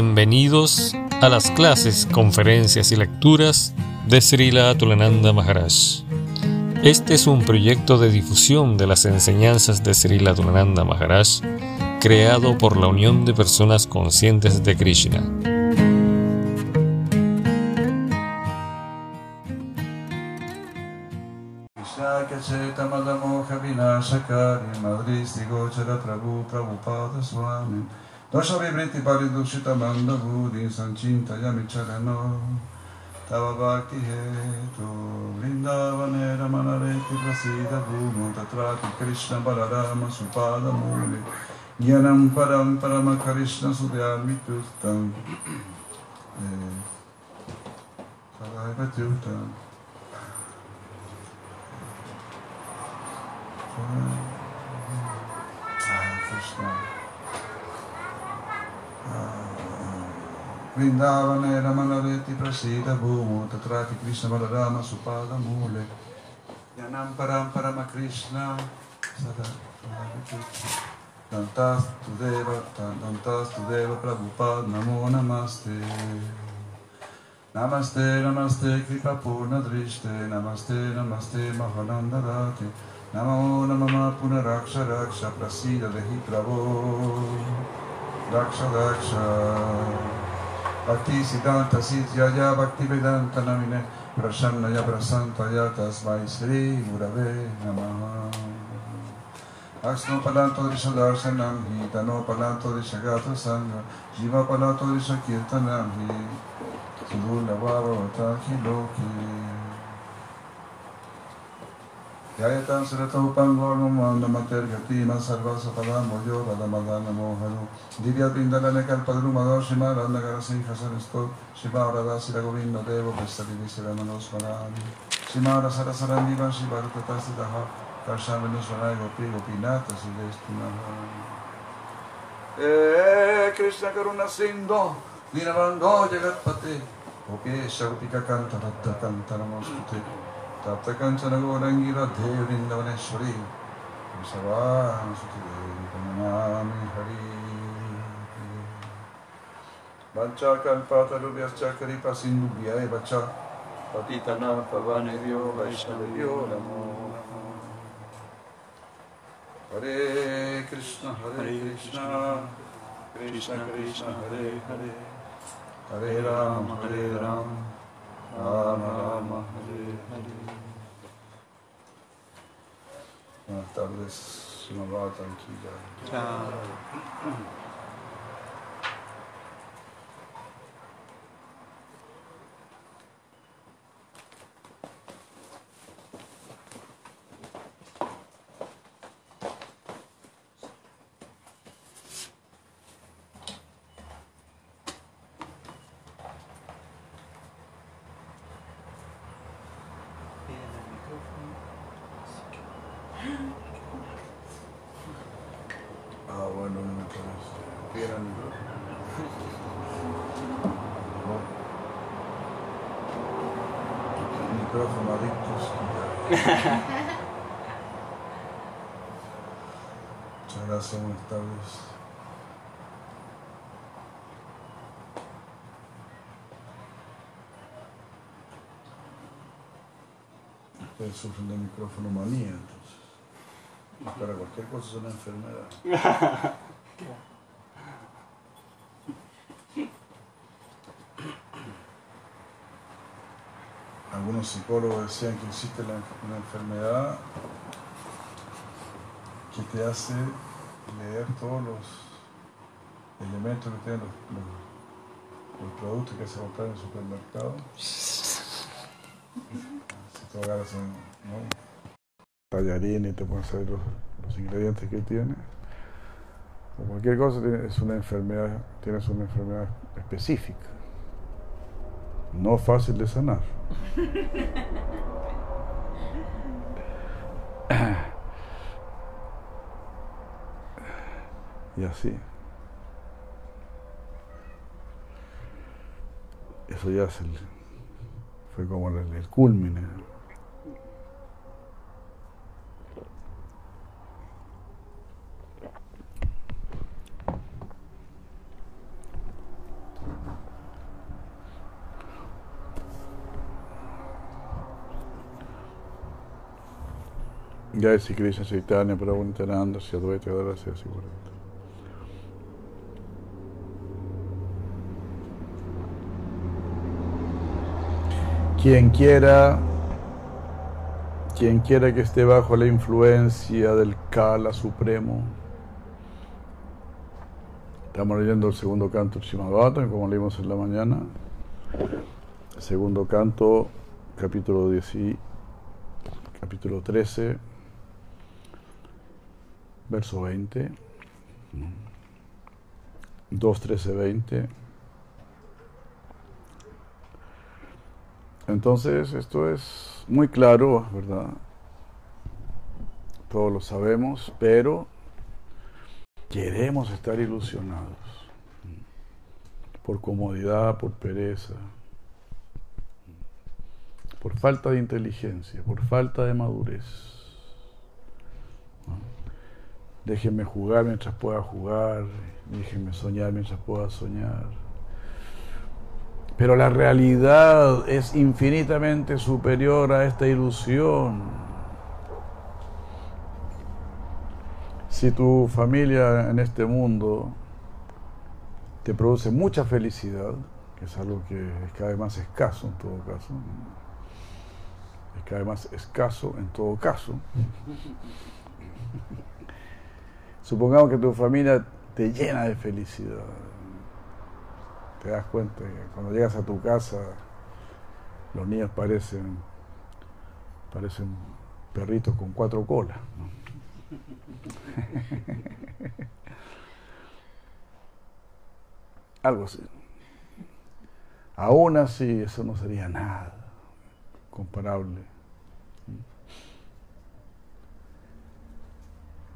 Bienvenidos a las clases, conferencias y lecturas de Srila Atulananda Maharaj. Este es un proyecto de difusión de las enseñanzas de Srila Atulananda Maharaj creado por la Unión de Personas Conscientes de Krishna. Dosha vibriti paridushita manda buddhi sancinta yamicharano Tava bhakti hetu Vrindavane ramanareti prasida bhumu Tatrati Krishna balarama supada muli Jnanam param parama Krishna sudhyami tustam Sadhaiva tustam Krishna Vrindavane Ramanareti Prasida Bhumu Tatrati Krishna Balarama Supada Mule. Yanam Param Parama Krishna Sada Dantas Tudeva Dantas Tudeva Prabhupada Namo Namaste. Namaste Namaste Kripa Purna Drishte. Namaste Namaste Mahananda Rati Namo Namama Punaraksha Raksha Prasida Dehi Prabhu Daksha Daksha Bhakti Siddhanta Siddhyaya Bhakti Vedanta Namine Prasannaya Prasantaya Tasmai Sri Gurave Namaha. Drisha Darshanam Hi Tano Palanto Drisha Gata Sangha Jiva Palanto Drisha Kirtanam Hi Loki Yayatan Sarata Upanvarnum Vanda Matergatima Sarvasa Padam Moyo Radamadana Moharu. Divya Pindalane Kalpadru Madoshima Radnagara Sinha Saristo Shiva Radasira Govinda Devo Pestadi Visiramanos Marani Shima Rasara Sarandiva Shiva Ratatasi Daha Karshan Venusvarai Gopi Gopinata Sidestimaha Eh Krishna Karuna Sindho Dinavando Jagatpate Gopi Shagopika Kanta Ratta Kanta Namostute Namaskute तप्तकञ्चन गौरङ्गिरधे वृन्दवनेश्वरी नमामि हरि। बच्चा कल्पतरुभ्यश्च कृपसिन्धुभ्यः बच्च। पतितना पवनेभ्यो वैष्णवेभ्यो नमो। हरे कृष्ण हरे कृष्ण कृष्ण कृष्ण हरे हरे। हरे राम हरे राम। राम राम हरे हरे। तब सुनवा की जाए Ustedes sufren de micrófono manía, entonces. Para cualquier cosa es una enfermedad. Algunos psicólogos decían que existe la- una enfermedad que te hace leer todos los elementos que tienen los, los- los productos que se compran en el supermercado. Tallarín y te pones a ver los, los ingredientes que tiene. O cualquier cosa es una enfermedad, tienes una enfermedad específica. No fácil de sanar. Y así. Eso ya es el, fue como el, el culmine. Jai Sri Krishna Chaitanya Prabhu Nityananda Sri Advaita Gadara Sri. Quien quiera, quien quiera que esté bajo la influencia del Kala Supremo, estamos leyendo el segundo canto del Srimad como leímos en la mañana, segundo canto, capítulo 10, capítulo 13, verso 20, 2, 13, 20. Entonces, esto es muy claro, ¿verdad? Todos lo sabemos, pero queremos estar ilusionados por comodidad, por pereza, por falta de inteligencia, por falta de madurez. Déjenme jugar mientras pueda jugar, déjenme soñar mientras pueda soñar. Pero la realidad es infinitamente superior a esta ilusión. Si tu familia en este mundo te produce mucha felicidad, que es algo que es cada vez más escaso en todo caso, es cada vez más escaso en todo caso, Supongamos que tu familia te llena de felicidad. Te das cuenta que cuando llegas a tu casa los niños parecen parecen perritos con cuatro colas. Algo así. Aún así, eso no sería nada comparable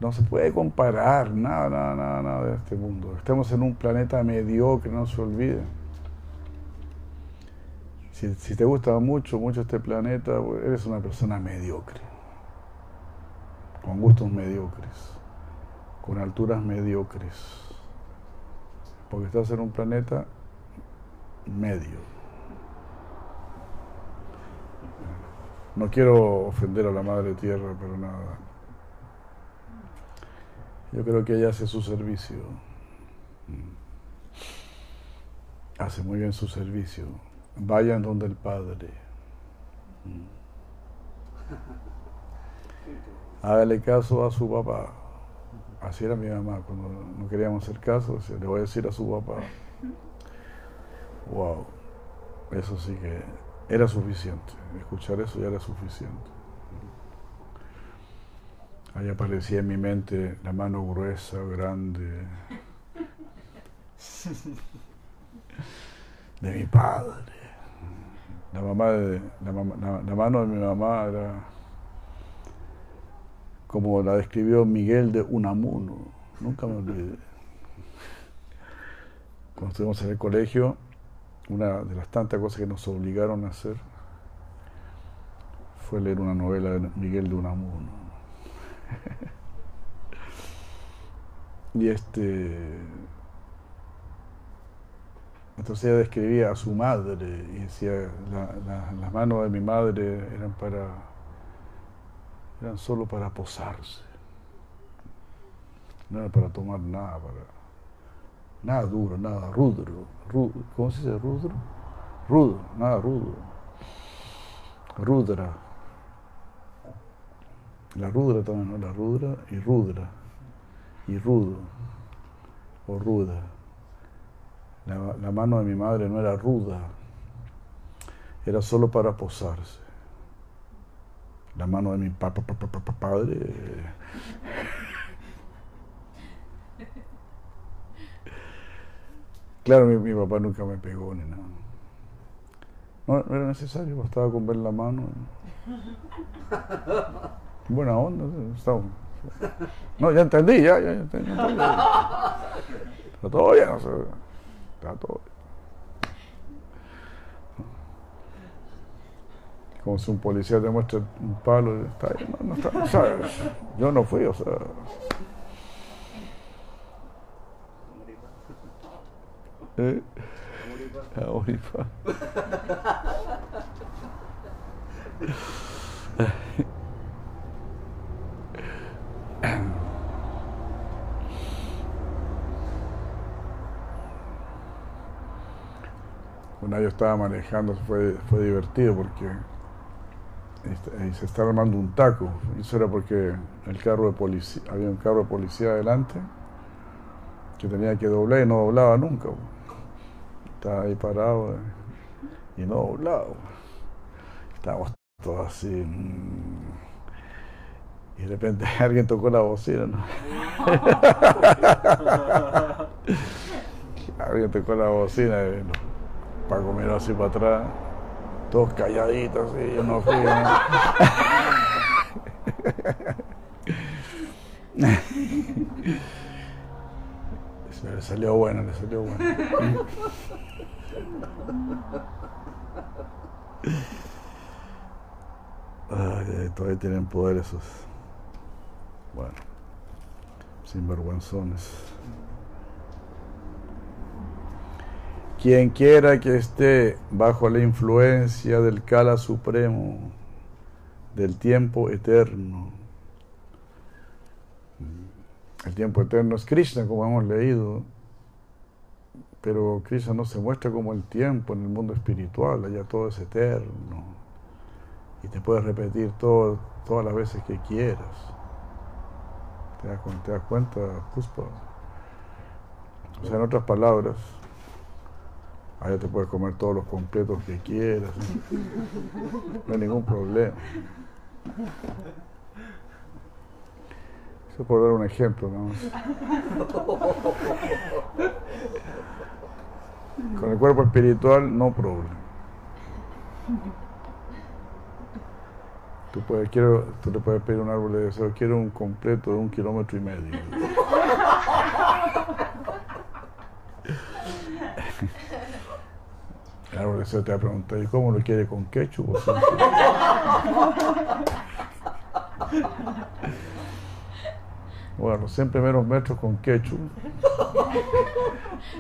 No se puede comparar nada, nada, nada, nada de este mundo. Estamos en un planeta mediocre, no se olviden. Si, te gusta mucho, mucho este planeta, eres una persona mediocre. Con gustos mediocres. Con alturas mediocres. Porque estás en un planeta medio. No quiero ofender a la Madre Tierra, pero nada. Yo creo que ella hace su servicio. Hace muy bien su servicio. Vayan donde el Padre. Hágale caso a su papá. Así era mi mamá. Cuando no queríamos hacer caso, le voy a decir a su papá. Wow. Eso sí que era suficiente. Escuchar eso ya era suficiente. Ahí aparecía en mi mente la mano gruesa, grande, de mi padre. La, mano de mi mamá era como la describió Miguel de Unamuno. Nunca me olvidé. Cuando estuvimos en el colegio, una de las tantas cosas que nos obligaron a hacer fue leer una novela de Miguel de Unamuno. y este. Entonces ella describía a su madre y decía, las manos de mi madre eran para, eran solo para posarse. No era para tomar nada, para, nada duro, nada rudro, ¿cómo se dice rudro? Rudo, nada rudo. Rudra, la rudra también, ¿no? La rudra y rudra. Y rudo. O ruda. La, mano de mi madre no era ruda. Era solo para posarse. La mano de mi papá, padre. Claro, mi, papá nunca me pegó ni nada. No, no era necesario, bastaba con ver la mano. Buena onda, No, ya entendí, ya, ya, entendí. Está todo bien, está todo Como si un policía te muestra un palo, está ahí, no, está, ¿sabes? Yo no fui, o sea. ¿Eh? Auripa. estaba manejando fue, fue divertido porque este, se estaba armando un taco. Eso era porque el carro de policía, había un carro de policía adelante que tenía que doblar y no doblaba nunca. Estaba ahí parado y no doblaba. Estábamos todos así. Mm, y de repente alguien tocó la bocina. ¿no? alguien tocó la bocina y Paco miró así para atrás, todos calladitos, y yo no fui. le salió bueno, le salió bueno. Todavía tienen poder esos. Bueno, sinvergüenzones. Quien quiera que esté bajo la influencia del Kala Supremo, del tiempo eterno. El tiempo eterno es Krishna, como hemos leído, pero Krishna no se muestra como el tiempo en el mundo espiritual, allá todo es eterno. Y te puedes repetir todas las veces que quieras. ¿Te das, ¿Te cuenta, Puspa? O sea, en otras palabras, Allá te puedes comer todos los completos que quieras. No hay ningún problema. Eso por dar un ejemplo, ¿no? Con el cuerpo espiritual, no problema. Tú, puedes, quiero, tú le puedes pedir un árbol de deseo, quiero un completo de un kilómetro y medio. Claro, eso te va a preguntar, ¿y cómo lo quiere con ketchup? bueno, los 100 primeros metros con ketchup.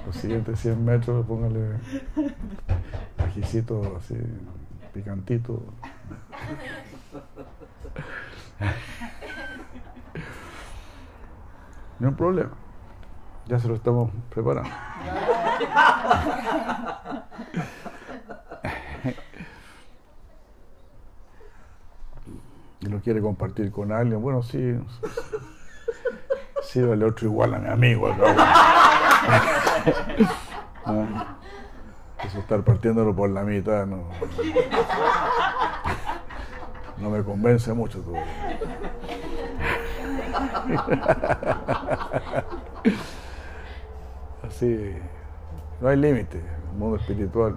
Los siguientes 100 metros, póngale ajicito así, picantito. No hay problema. Ya se lo estamos preparando. y lo quiere compartir con alguien, bueno, sí, sírvale otro igual a mi amigo. Eso estar partiéndolo por la mitad no, no me convence mucho todo. Así, no hay límite, el mundo espiritual.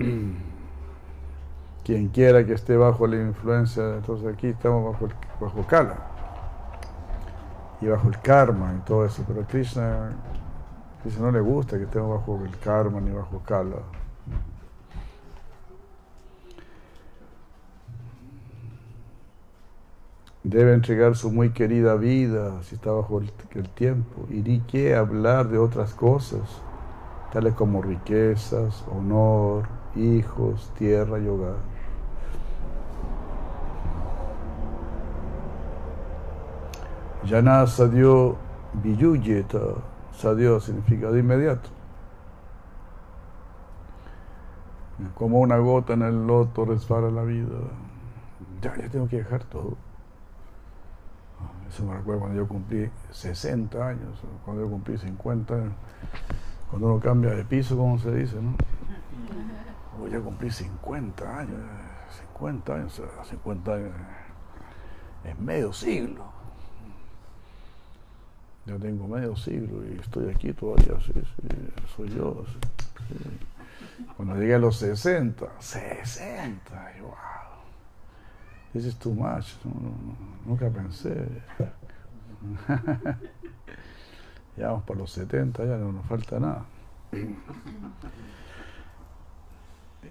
Quien quiera que esté bajo la influencia, entonces aquí estamos bajo, el, bajo Kala y bajo el karma y todo eso, pero a Krishna, Krishna no le gusta que estemos bajo el karma ni bajo Kala. Debe entregar su muy querida vida si está bajo el, tiempo. ¿Y ni qué hablar de otras cosas, tales como riquezas, honor, hijos, tierra y hogar. Yana Sadio Viyuyeta, Sadio significa de inmediato. Como una gota en el loto resbala la vida. Ya, ya tengo que dejar todo. Eso me recuerda cuando yo cumplí 60 años, cuando yo cumplí 50 años. Cuando uno cambia de piso, como se dice, ¿no? Voy a cumplir 50 años, 50 años, 50 años es medio siglo. Yo tengo medio siglo y estoy aquí todavía, sí, sí, soy yo. Cuando llegué a los 60, 60, y wow, this is too much, nunca pensé. ya vamos por los 70, ya no nos falta nada.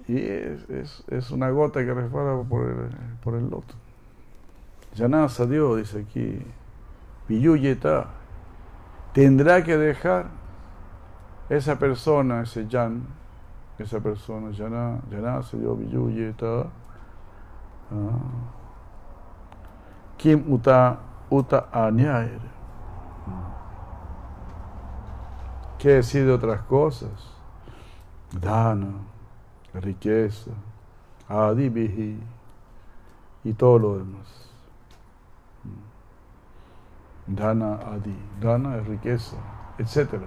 Y es, es, una gota que resbala por el, por el loto. Yanasa Dios, dice aquí, Viyuyeta, tendrá que dejar esa persona, ese Yan, esa persona, Yanasa Dios, Viyuyeta, ah, Kim Uta, Uta Anyaer. ¿Qué decir de otras cosas? Dana, riqueza, adibihi y todo lo demás. Dana, adi. Dana es riqueza, etc.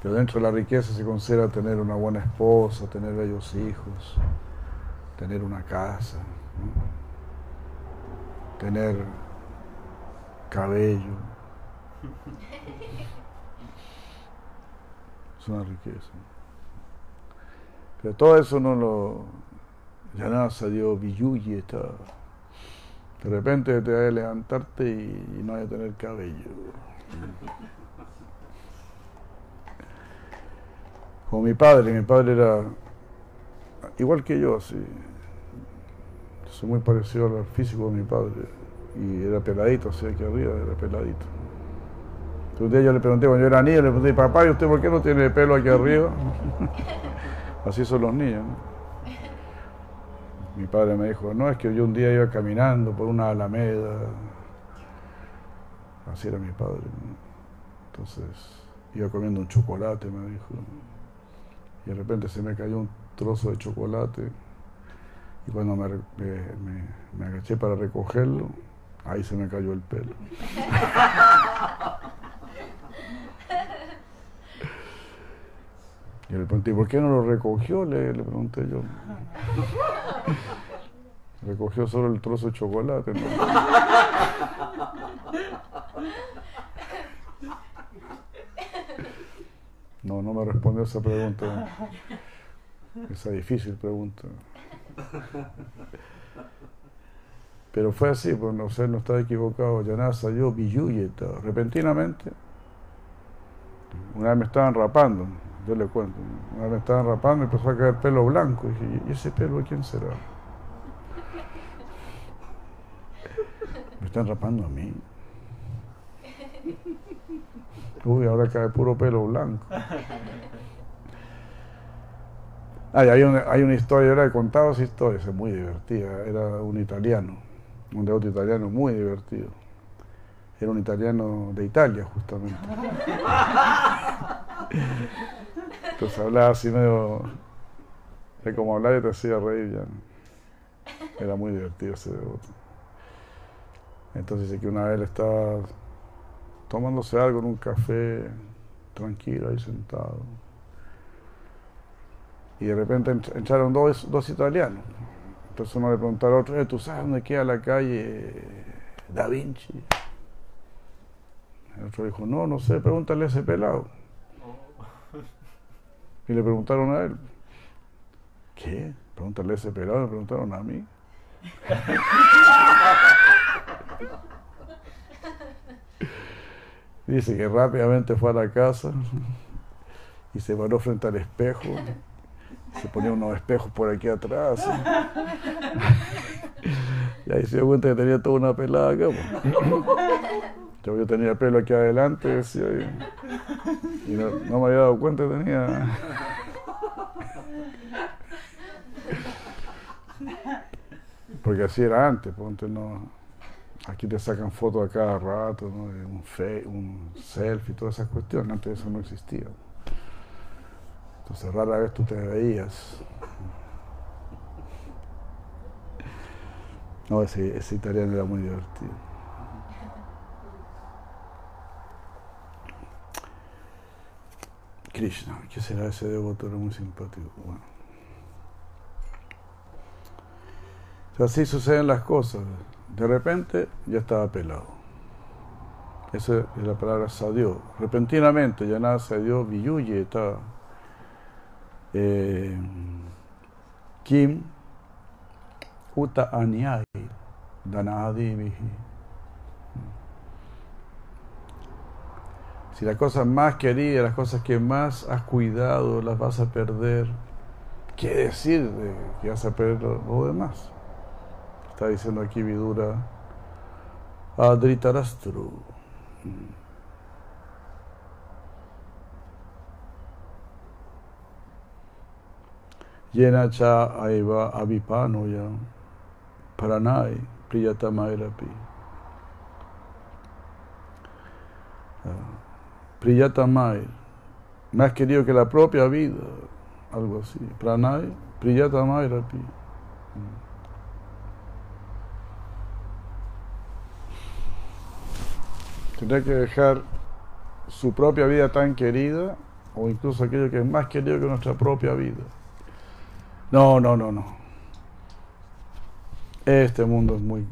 Pero dentro de la riqueza se considera tener una buena esposa, tener bellos hijos, tener una casa, tener cabello. Es una riqueza. Pero todo eso no lo. Ya nada salió y está. De repente te vas a levantarte y, no vas a tener cabello. Como mi padre, mi padre era igual que yo, así. Soy muy parecido al físico de mi padre. Y era peladito, así aquí arriba, era peladito. Un día yo le pregunté, cuando yo era niño, le pregunté, papá, ¿y usted por qué no tiene pelo aquí arriba? Así son los niños. Mi padre me dijo, no, es que yo un día iba caminando por una alameda. Así era mi padre. Entonces, iba comiendo un chocolate, me dijo. Y de repente se me cayó un trozo de chocolate. Y cuando me, me agaché para recogerlo, ahí se me cayó el pelo. Y le pregunté, ¿por qué no lo recogió? Le, pregunté yo. Recogió solo el trozo de chocolate. ¿no? No, me respondió esa pregunta. Esa difícil pregunta. Pero fue así, pues no sé, no estaba equivocado. nada salió billuyeta. Repentinamente, una vez me estaban rapando yo le cuento. Una vez me estaban rapando y empezó a caer pelo blanco. Y dije, ¿y ese pelo quién será? Me están rapando a mí. Uy, ahora cae puro pelo blanco. hay, hay una historia, era he contado esa historia, es muy divertida. Era un italiano, un devoto italiano muy divertido. Era un italiano de Italia, justamente. Entonces hablaba así medio. De como hablaba y te hacía reír ya. Era muy divertido ese devoto. Entonces dice que una vez estaba tomándose algo en un café, tranquilo ahí sentado. Y de repente entraron dos, dos italianos. Entonces uno le preguntó al otro, eh, ¿tú sabes dónde queda la calle Da Vinci? El otro dijo, no, no sé, pregúntale a ese pelado. Y le preguntaron a él, ¿qué? Pregúntale a ese pelado, me preguntaron a mí. Dice que rápidamente fue a la casa y se paró frente al espejo. Se ponía unos espejos por aquí atrás. Y ahí se dio cuenta que tenía toda una pelada acá. Yo, tenía pelo aquí adelante, decía, y, no, me había dado cuenta que tenía. Porque así era antes, pues no. Aquí te sacan fotos a cada rato, ¿no? un, fe, un selfie, todas esas cuestiones. Antes eso no existía. Entonces rara vez tú te veías. No, ese, ese italiano era muy divertido. Krishna, ¿qué será ese devoto? Era muy simpático. Bueno. así suceden las cosas. De repente ya estaba pelado. Esa es la palabra sadió. Repentinamente ya nada se dio, Viyuye estaba. Eh, Kim Uta Anyai Danadi Vihi. Si las cosas más queridas, las cosas que más has cuidado, las vas a perder, ¿qué decir de que vas a perder lo demás? Está diciendo aquí Vidura Adritarastru. Yenacha aiva avipanoya paranai priyatamairapi. Ah. Priyatamay, más querido que la propia vida, algo así. Pranay, Priyatamay Rapi. Tendrá que dejar su propia vida tan querida, o incluso aquello que es más querido que nuestra propia vida. No, no, no, no. Este mundo es muy,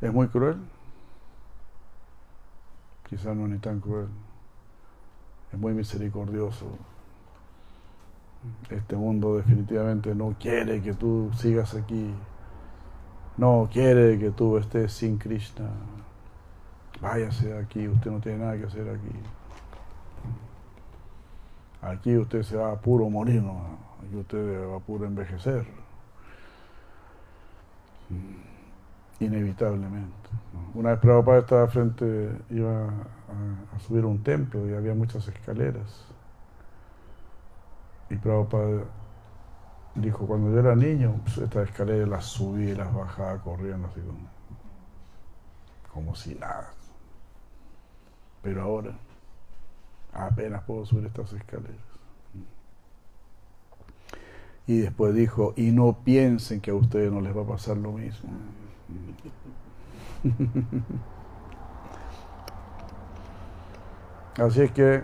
es muy cruel. Quizás no ni tan cruel. Es muy misericordioso. Este mundo definitivamente no quiere que tú sigas aquí. No quiere que tú estés sin Krishna. Váyase aquí, usted no tiene nada que hacer aquí. Aquí usted se va a puro morir, ¿no? aquí usted va a puro envejecer. Inevitablemente. Una vez Prabhupada estaba frente, iba a, subir un templo y había muchas escaleras. Y Prabhupada dijo, cuando yo era niño, pues estas escaleras las subí y las bajaba corriendo así como, como si nada. Pero ahora apenas puedo subir estas escaleras. Y después dijo, y no piensen que a ustedes no les va a pasar lo mismo. Así es que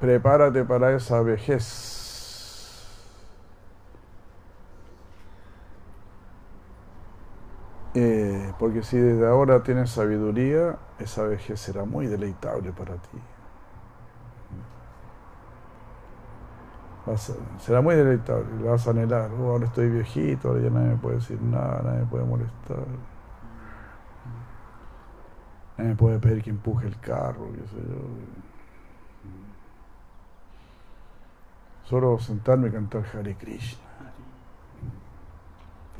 prepárate para esa vejez. Eh, porque si desde ahora tienes sabiduría, esa vejez será muy deleitable para ti. Será muy deleitable, la vas a anhelar. Oh, ahora estoy viejito, ahora ya nadie me puede decir nada, nadie me puede molestar. Nadie me puede pedir que empuje el carro, qué sé yo. Solo sentarme y cantar Hare Krishna.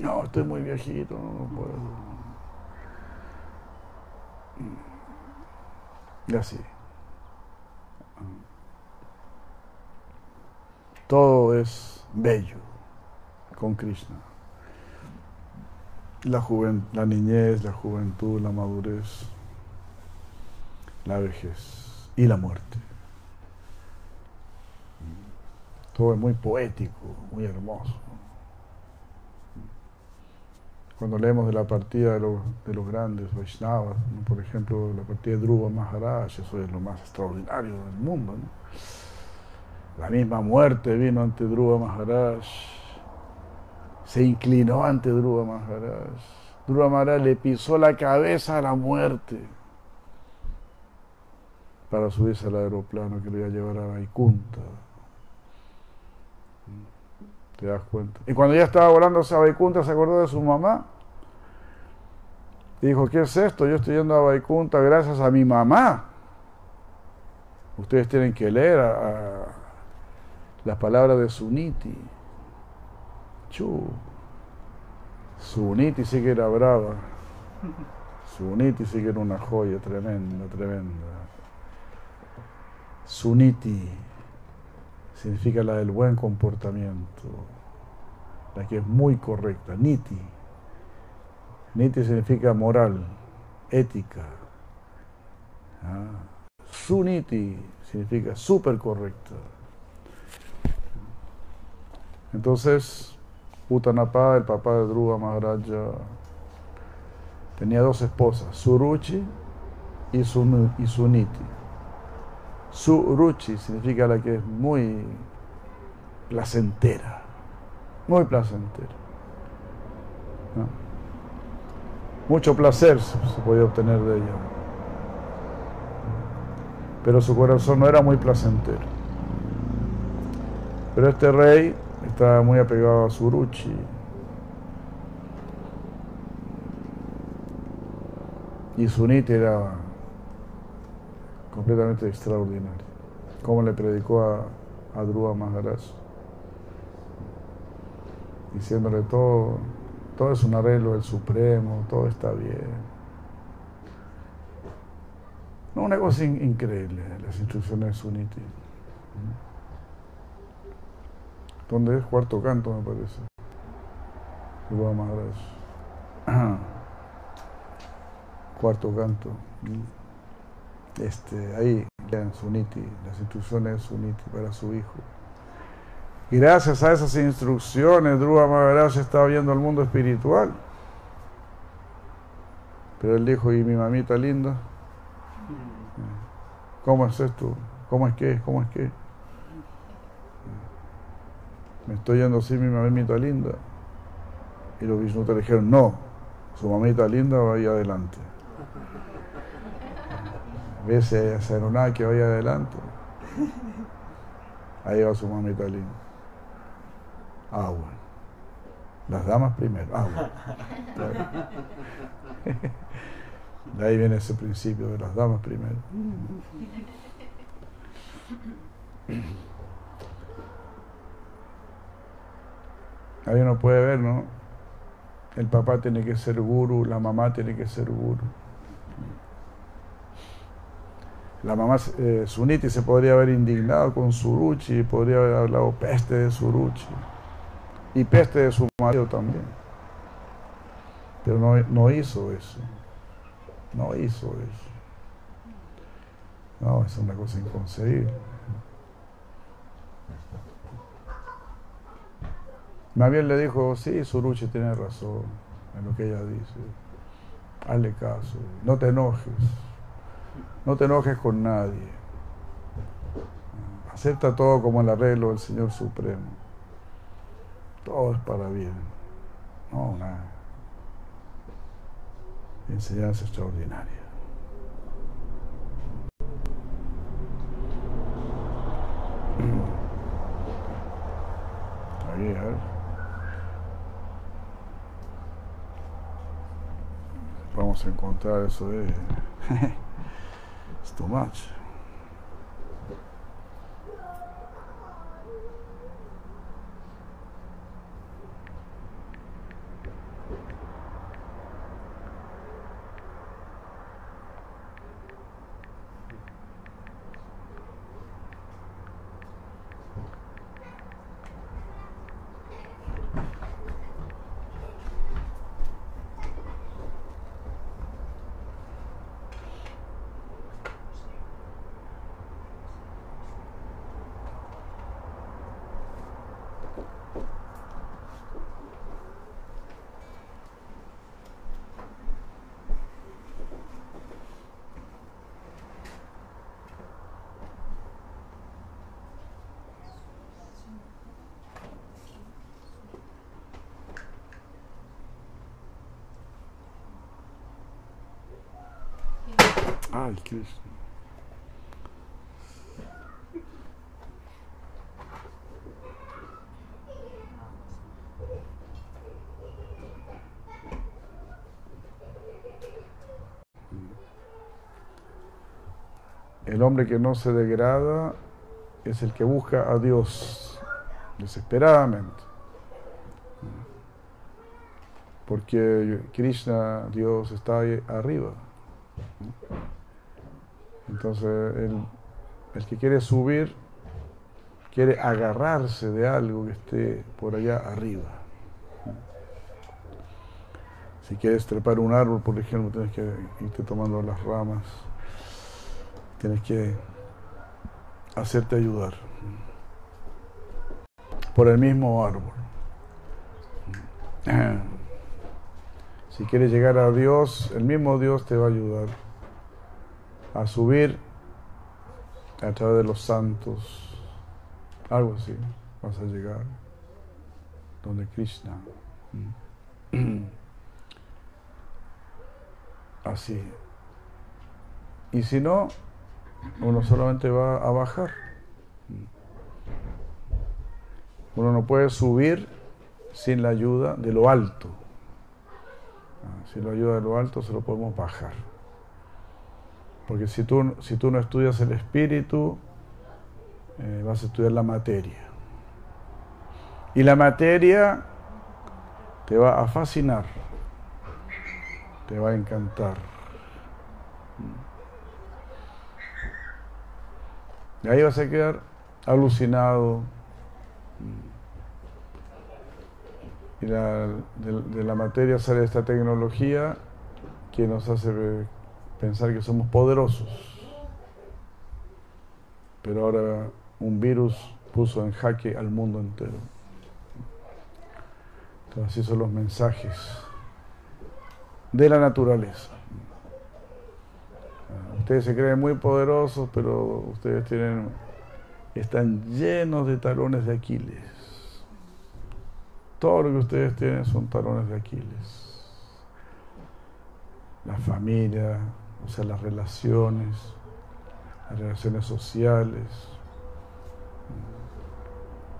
No, estoy muy viejito, no, no puedo. Y así. Todo es bello con Krishna. La, juven, la niñez, la juventud, la madurez, la vejez y la muerte. Todo es muy poético, muy hermoso. Cuando leemos de la partida de los, de los grandes Vaishnavas, por ejemplo, la partida de Dhruva Maharaj, eso es lo más extraordinario del mundo. ¿no? La misma muerte vino ante Dhruva Maharaj, se inclinó ante Dhruva Maharaj. Dhruva Maharaj le pisó la cabeza a la muerte para subirse al aeroplano que lo iba a llevar a Vaikunta. ¿Te das cuenta? Y cuando ya estaba volando hacia Vaikunta, se acordó de su mamá. Dijo, ¿qué es esto? Yo estoy yendo a Vaikunta gracias a mi mamá. Ustedes tienen que leer a las palabras de Suniti. Chu. Suniti sí que era brava. Suniti sí que era una joya tremenda, tremenda. Suniti significa la del buen comportamiento, la que es muy correcta, niti. Niti significa moral, ética. Ah. Suniti significa súper correcta. Entonces, Utanapa, el papá de Dhruva Maharaja, tenía dos esposas, Suruchi y, Sun y Suniti. Suruchi significa la que es muy placentera, muy placentera. Mucho placer se podía obtener de ella, pero su corazón no era muy placentero. Pero este rey estaba muy apegado a Suruchi. Y Suniti era completamente extraordinario. Como le predicó a, a Dhruva Maharaj, diciéndole todo, todo es un arreglo del Supremo, todo está bien. No, una cosa in increíble, las instrucciones de ¿Dónde es? Cuarto canto, me parece. Dhruva Maharaj. Cuarto canto. este, ahí en Suniti, las instrucciones de Suniti para su hijo. Y gracias a esas instrucciones, Dhruva Maharaj estaba viendo el mundo espiritual. Pero él dijo, ¿y mi mamita linda? ¿Cómo es esto? ¿Cómo es que? ¿Cómo es que? Me estoy yendo así mi mamita linda. Y los Vishnutas le dijeron, no, su mamita linda va ahí adelante. ¿Ves esa que va ahí adelante? Ahí va su mamita linda. Agua. Las damas primero, agua. De ahí viene ese principio de las damas primero. Ahí uno puede ver, ¿no? El papá tiene que ser guru, la mamá tiene que ser guru. La mamá eh, se podría haber indignado con Suruchi, podría haber hablado peste de Suruchi y peste de su marido también. Pero no, no hizo eso. No hizo eso. No, es una cosa inconcebible. Más le dijo, sí, Suruchi tiene razón en lo que ella dice. Hazle caso, no te enojes. No te enojes con nadie. Acepta todo como el arreglo del Señor Supremo. Todo es para bien. No, una enseñanza extraordinaria. Ahí, a ver. Vamos a encontrar eso de... It's Cristo. El hombre que no se degrada es el que busca a Dios desesperadamente. Porque Krishna, Dios, está ahí arriba. Entonces, el, que quiere subir, quiere agarrarse de algo que esté por allá arriba. Si quieres trepar un árbol, por ejemplo, tienes que irte tomando las ramas, tienes que hacerte ayudar por el mismo árbol. Si quieres llegar a Dios, el mismo Dios te va a ayudar a subir a través de los santos, algo así, vas a llegar donde Krishna. Así. Y si no, uno solamente va a bajar. Uno no puede subir sin la ayuda de lo alto. Ah, sin la ayuda de lo alto se lo podemos bajar. Porque si tú, si tú no estudias el espíritu, eh, vas a estudiar la materia. Y la materia te va a fascinar, te va a encantar. Y ahí vas a quedar alucinado. Y de, de, la materia sale esta tecnología que nos hace pensar que somos poderosos. pero ahora un virus puso en jaque al mundo entero. Entonces así son los mensajes de la naturaleza. Ustedes se creen muy poderosos, pero ustedes tienen, están llenos de talones de Aquiles. Todo lo que ustedes tienen son talones de Aquiles. La familia, o sea, las relaciones, las relaciones sociales,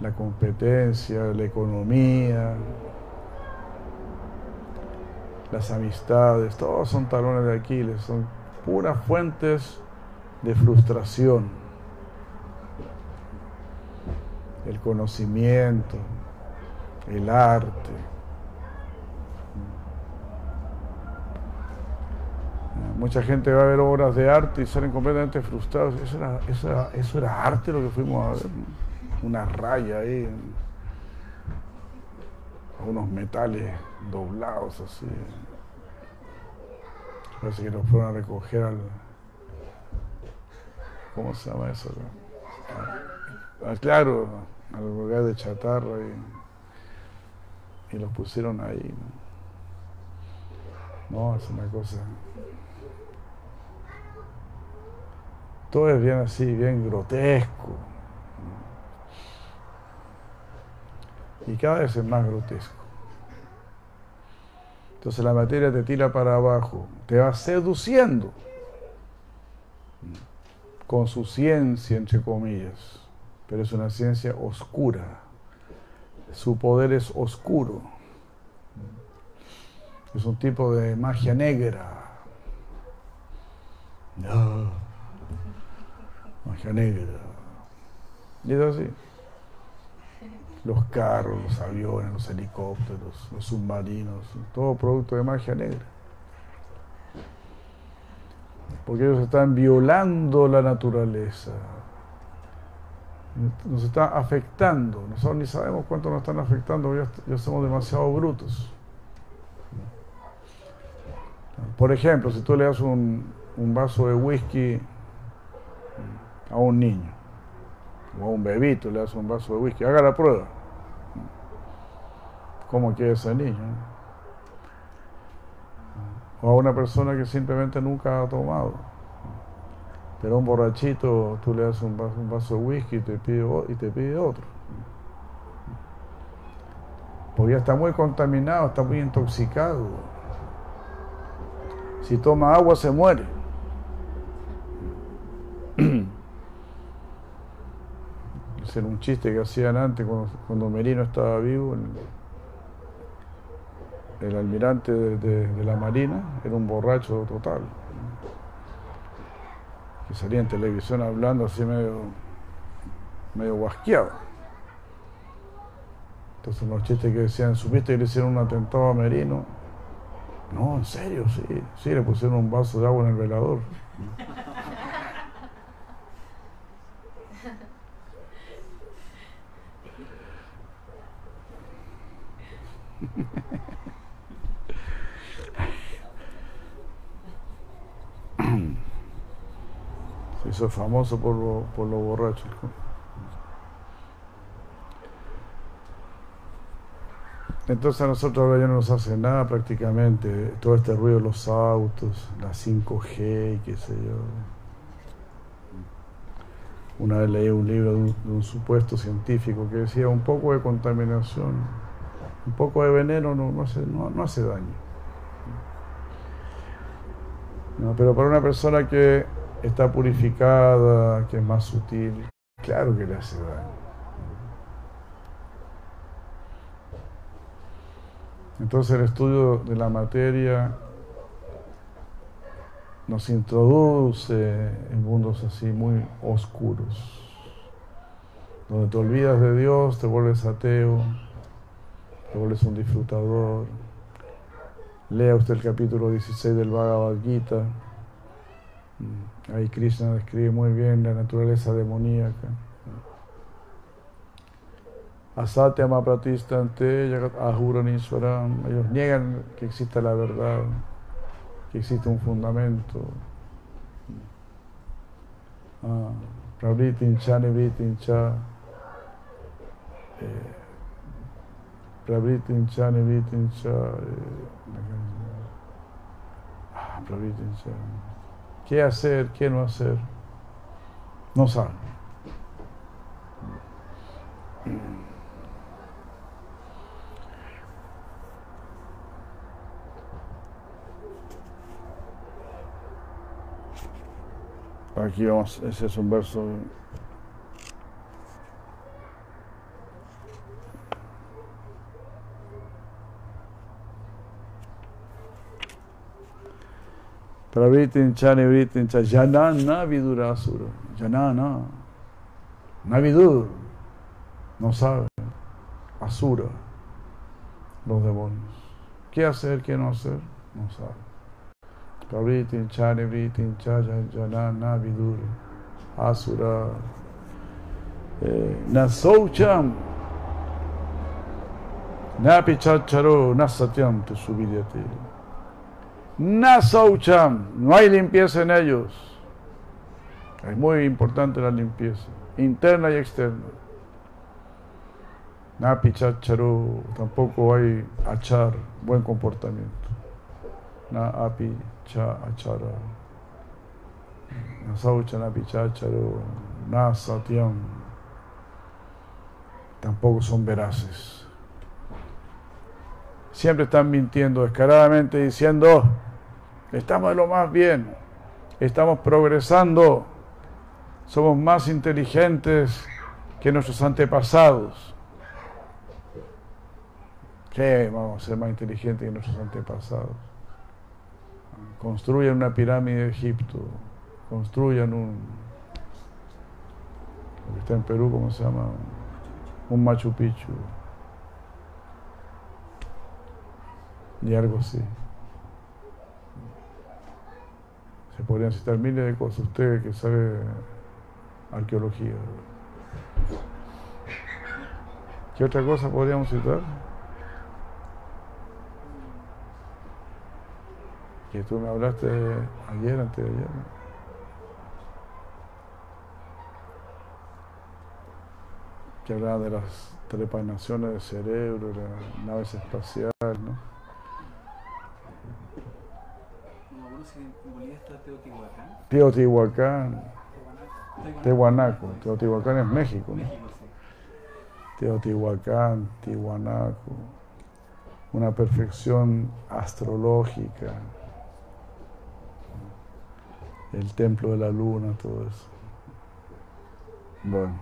la competencia, la economía, las amistades, todos son talones de Aquiles, son puras fuentes de frustración. El conocimiento, el arte. Mucha gente va a ver obras de arte y salen completamente frustrados. Eso era, eso eso era arte lo que fuimos a ver. Una raya ahí, unos metales doblados así. Parece que lo fueron a recoger al. ¿Cómo se llama eso? Ah, claro, al lugar de chatarra y, y los pusieron ahí. no, es una cosa. Todo es bien así, bien grotesco. Y cada vez es más grotesco. Entonces la materia te tira para abajo, te va seduciendo con su ciencia, entre comillas, pero es una ciencia oscura. Su poder es oscuro. Es un tipo de magia negra. No. Magia negra. Y es así los carros, los aviones, los helicópteros, los submarinos, todo producto de magia negra. Porque ellos están violando la naturaleza. Nos está afectando. Nosotros ni sabemos cuánto nos están afectando, ya, ya somos demasiado brutos. Por ejemplo, si tú le das un, un vaso de whisky a un niño, o a un bebito le das un vaso de whisky, haga la prueba cómo queda ese niño. O a una persona que simplemente nunca ha tomado. Pero a un borrachito tú le das un vaso, de whisky y te, pide, y te pide otro. Porque ya está muy contaminado, está muy intoxicado. Si toma agua se muere. Ese era un chiste que hacían antes cuando, cuando Merino estaba vivo el almirante de, la Marina era un borracho total, que salía en televisión hablando así medio, medio guasqueado. Entonces los chistes que decían, ¿supiste que le hicieron un atentado a Merino? No, en serio, sí, sí, le pusieron un vaso de agua en el velador. Hizo famoso por lo, por lo borracho. Entonces a nosotros ahora ya no nos hace nada prácticamente, todo este ruido de los autos, la 5G, qué sé yo. Una vez leí un libro de un, supuesto científico que decía un poco de contaminación, un poco de veneno no, no, hace, no hace daño. No, pero para una persona que está purificada, que es más sutil, claro que le hace daño. Entonces el estudio de la materia nos introduce en mundos así muy oscuros, donde te olvidas de Dios, te vuelves ateo, te vuelves un disfrutador, Lea usted el capítulo 16 del Bhagavad Gita. Mm, ahí Krishna describe muy bien la naturaleza demoníaca. Asatya Mapratistante Ahuraniswaram. Ellos niegan que exista la verdad, que existe un fundamento. Pravritincha, Nivritincha. Eh, Pravritincha, Nivritincha. Eh, Pravritincha. ¿Qué hacer? ¿Qué no hacer? No sabe. Aquí vamos, ese es un verso. Pravritin cha nivritin cha janana vidurasura. Janana. Navidur. No sabe. Asura. Los demonios. ¿Qué hacer? ¿Qué no hacer? No sabe. Pravritin cha nivritin cha janana vidur. Asura. Eh, nasoucham. Napi chacharo nasatyam subidyate. Nasaucham, no hay limpieza en ellos. Es muy importante la limpieza, interna y externa. Napi chacharu, tampoco hay achar, buen comportamiento. Na api cha achara. Nasaucha napi chacharu, na satyam. Tampoco son veraces. Siempre están mintiendo descaradamente diciendo, Estamos de lo más bien, estamos progresando, somos más inteligentes que nuestros antepasados. ¿Qué vamos a ser más inteligentes que nuestros antepasados? Construyan una pirámide de Egipto, construyan un, lo que está en Perú, ¿cómo se llama? Un Machu Picchu. Y algo así. Se podrían citar miles de cosas. Usted que sabe arqueología. ¿Qué otra cosa podríamos citar? Que tú me hablaste ayer, antes de ayer. Que hablaba de las trepanaciones del cerebro, las naves espaciales, ¿no? en Bolivia está Teotihuacán. Tehuanaco. Teotihuacán es México, ¿no? Teotihuacán, Tihuanaco. Una perfección astrológica. El templo de la luna, todo eso. Bueno.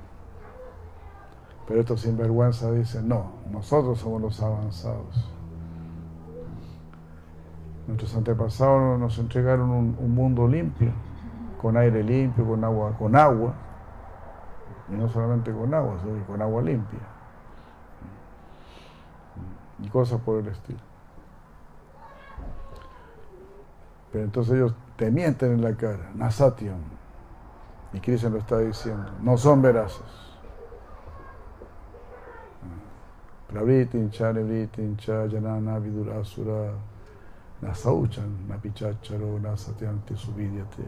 Pero estos sinvergüenzas dicen, no, nosotros somos los avanzados. Nuestros antepasados nos entregaron un, un, mundo limpio, con aire limpio, con agua, con agua, y no solamente con agua, sino con agua limpia, y cosas por el estilo. Pero entonces ellos te mienten en la cara, Nasatyam, y Krishna lo está diciendo, no son veraces. Pravritin cha, vidurasura, Nasauchan, napichacharo, nasatyanti subidyate.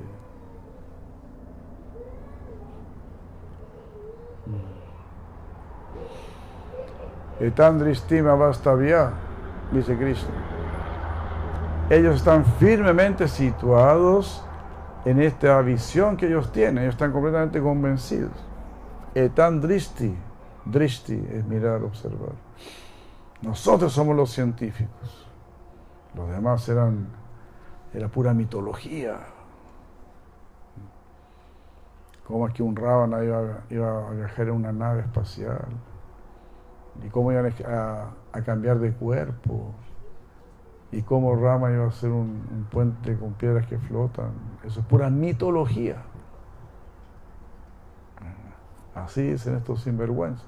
Etan dristima vastavya, dice Krishna. Ellos están firmemente situados en esta visión que ellos tienen, ellos están completamente convencidos. Etan dristi, dristi es mirar, observar. Nosotros somos los científicos. Los demás eran, era pura mitología. Cómo es que un rábana iba, iba, a viajar en una nave espacial. Y cómo iban a, cambiar de cuerpo. Y cómo Rama iba a un, un, puente con piedras que flotan. Eso es pura mitología. Así dicen estos sinvergüenzas.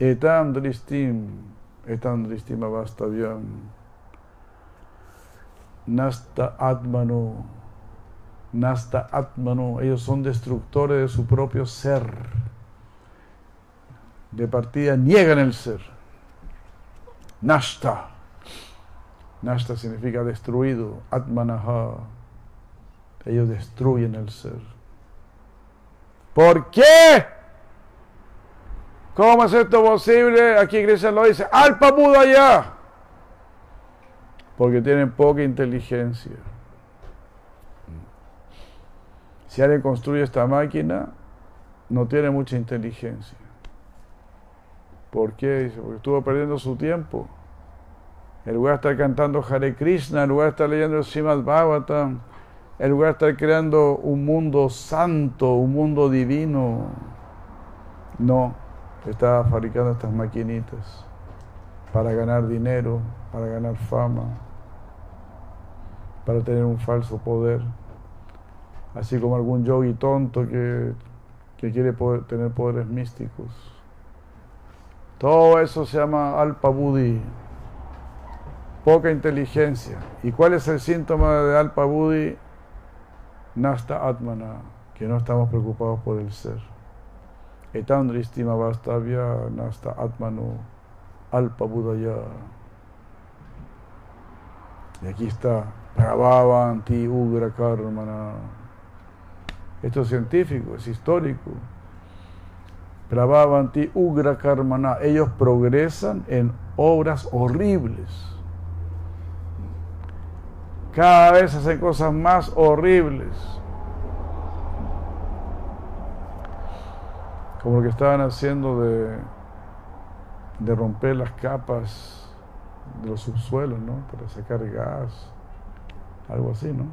Etam dristim etan dristima vastavyam nasta atmano. Nasta atmano. Ellos son destructores de su propio ser. De partida niegan el ser. Nasta. Nasta significa destruido. Atmanaha. Ellos destruyen el ser. ¿Por qué? ¿Cómo es esto posible? Aquí Krishna lo dice, Alpa Buda ya. Porque tienen poca inteligencia. Si alguien construye esta máquina, no tiene mucha inteligencia. ¿Por qué? Dice, porque estuvo perdiendo su tiempo. En lugar de estar cantando Hare Krishna, en lugar de estar leyendo el Srimad Bhagavatam, en lugar de estar creando un mundo santo, un mundo divino. No, estaba fabricando estas maquinitas para ganar dinero, para ganar fama, para tener un falso poder. Así como algún yogi tonto que, que quiere tener poderes místicos. Todo eso se llama Alpa Buddhi, poca inteligencia. ¿Y cuál es el síntoma de Alpa Buddhi? Nasta Atmana, que no estamos preocupados por el ser. Dristima Vastavya Nasta Atmanu Alpa Buddhaya. Y aquí está, Prabhavanti Ugra Karmana. Esto es científico, es histórico. Prabhavanti Ugra Karmana. Ellos progresan en obras horribles. Cada vez hacen cosas más horribles. Como lo que estaban haciendo de, de romper las capas de los subsuelos, ¿no? Para sacar gas, algo así, ¿no?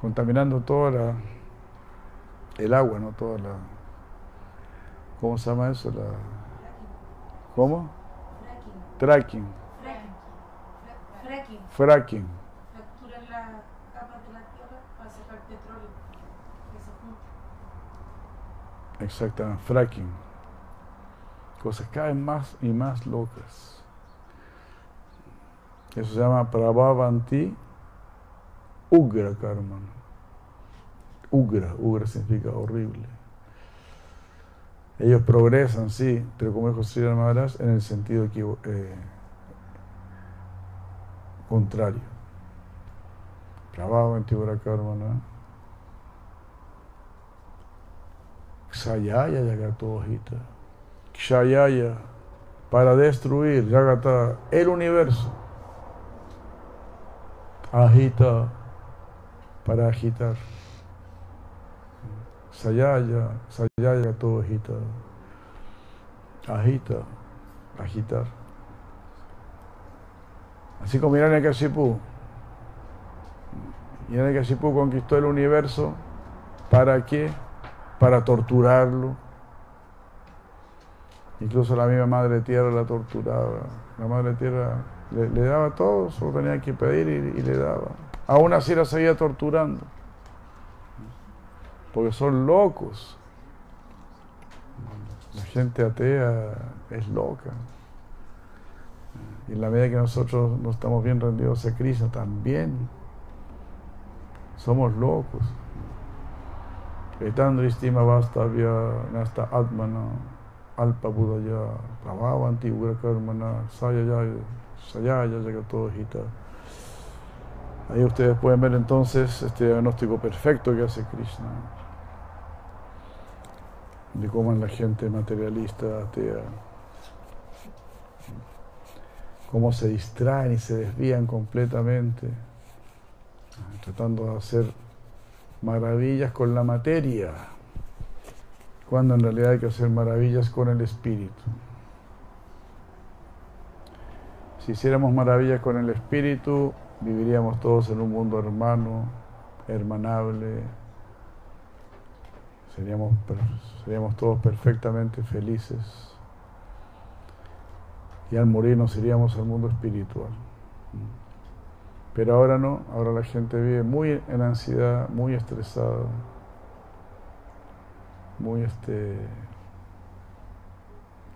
Contaminando toda la, el agua, ¿no? Toda la, ¿cómo se llama eso? La, ¿Cómo? Tracking. Fracking. Fracking. Fracturan las capas de la tierra para sacar petróleo que se junta. Exactamente, fracking. Cosas cada vez más y más locas. Eso se llama Prabhavanti Ugra Karma. Ugra, Ugra significa horrible. Ellos progresan, sí, pero como dijo Sri Maharaj, en el sentido eh, contrario. Prabhavanti Ugra Karma. Ksayaya Yagato Hita. Kshayaya, para destruir Yagata, el universo. Agita, para agitar. Sayaya, Sayaya Yagato Hita. Agita, agitar. Así como Hiranyakashipu. Hiranyakashipu conquistó el universo. ¿Para qué? Para torturarlo. Incluso la misma Madre Tierra la torturaba. La Madre Tierra le, daba todo, solo tenía que pedir y, y le daba. Aún así la seguía torturando. Porque son locos. La gente atea es loca. Y en la medida que nosotros no estamos bien rendidos a Krishna, también somos locos. Etandristima Vastavya Nasta Atmana Alpa Budaya Prabhavanti Ugra Karmana Sayaya Sayaya Jagato Hita. Ahí ustedes pueden ver entonces este diagnóstico perfecto que hace Krishna de cómo la gente materialista, atea, cómo se distraen y se desvían completamente, tratando de hacer maravillas con la materia, cuando en realidad hay que hacer maravillas con el espíritu. Si hiciéramos maravillas con el espíritu, viviríamos todos en un mundo hermano, hermanable, seríamos, seríamos todos perfectamente felices. Y al morir nos iríamos al mundo espiritual. Pero ahora no, ahora la gente vive muy en ansiedad, muy estresada, muy este,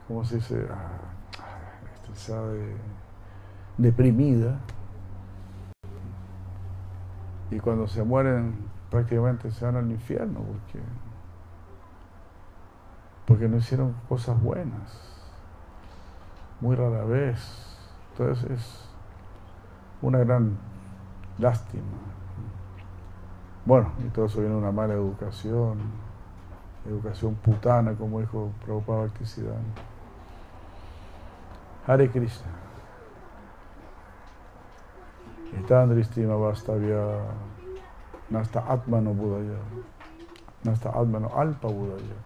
¿cómo se dice? Ah, ah, estresada, de- deprimida. Y cuando se mueren prácticamente se van al infierno porque, porque no hicieron cosas buenas. Muy rara vez. Entonces es una gran lástima. Bueno, y todo eso viene de una mala educación, educación putana, como dijo Prabhupada Bhaktisiddhanta. Hare Krishna. Etandristima vastavya nasta atmano budaya. Nasta atmano alpa budaya.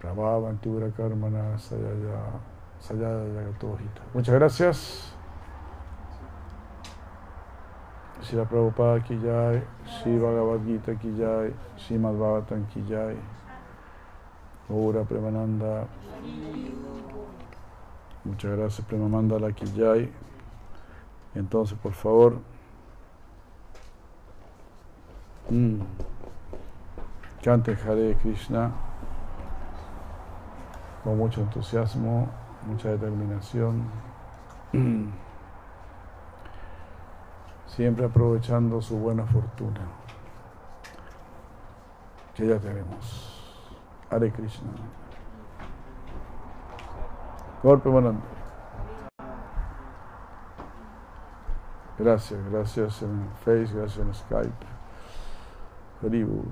Prabhavan tibura karmana sayaya sayaya yagatohita. Muchas gracias. Srila Prabhupada ki jai, Sri Bhagavad Gita ki jai, Srimad Bhagavatam ki jai, Gaura Premananda. Muchas gracias Premananda la ki jai. Entonces, por favor, mm, canten Hare Krishna con mucho entusiasmo, mucha determinación. siempre aprovechando su buena fortuna, que ya tenemos. Hare Krishna. Golpe Mananda. Gracias, gracias en Face, gracias en Skype. Haribu.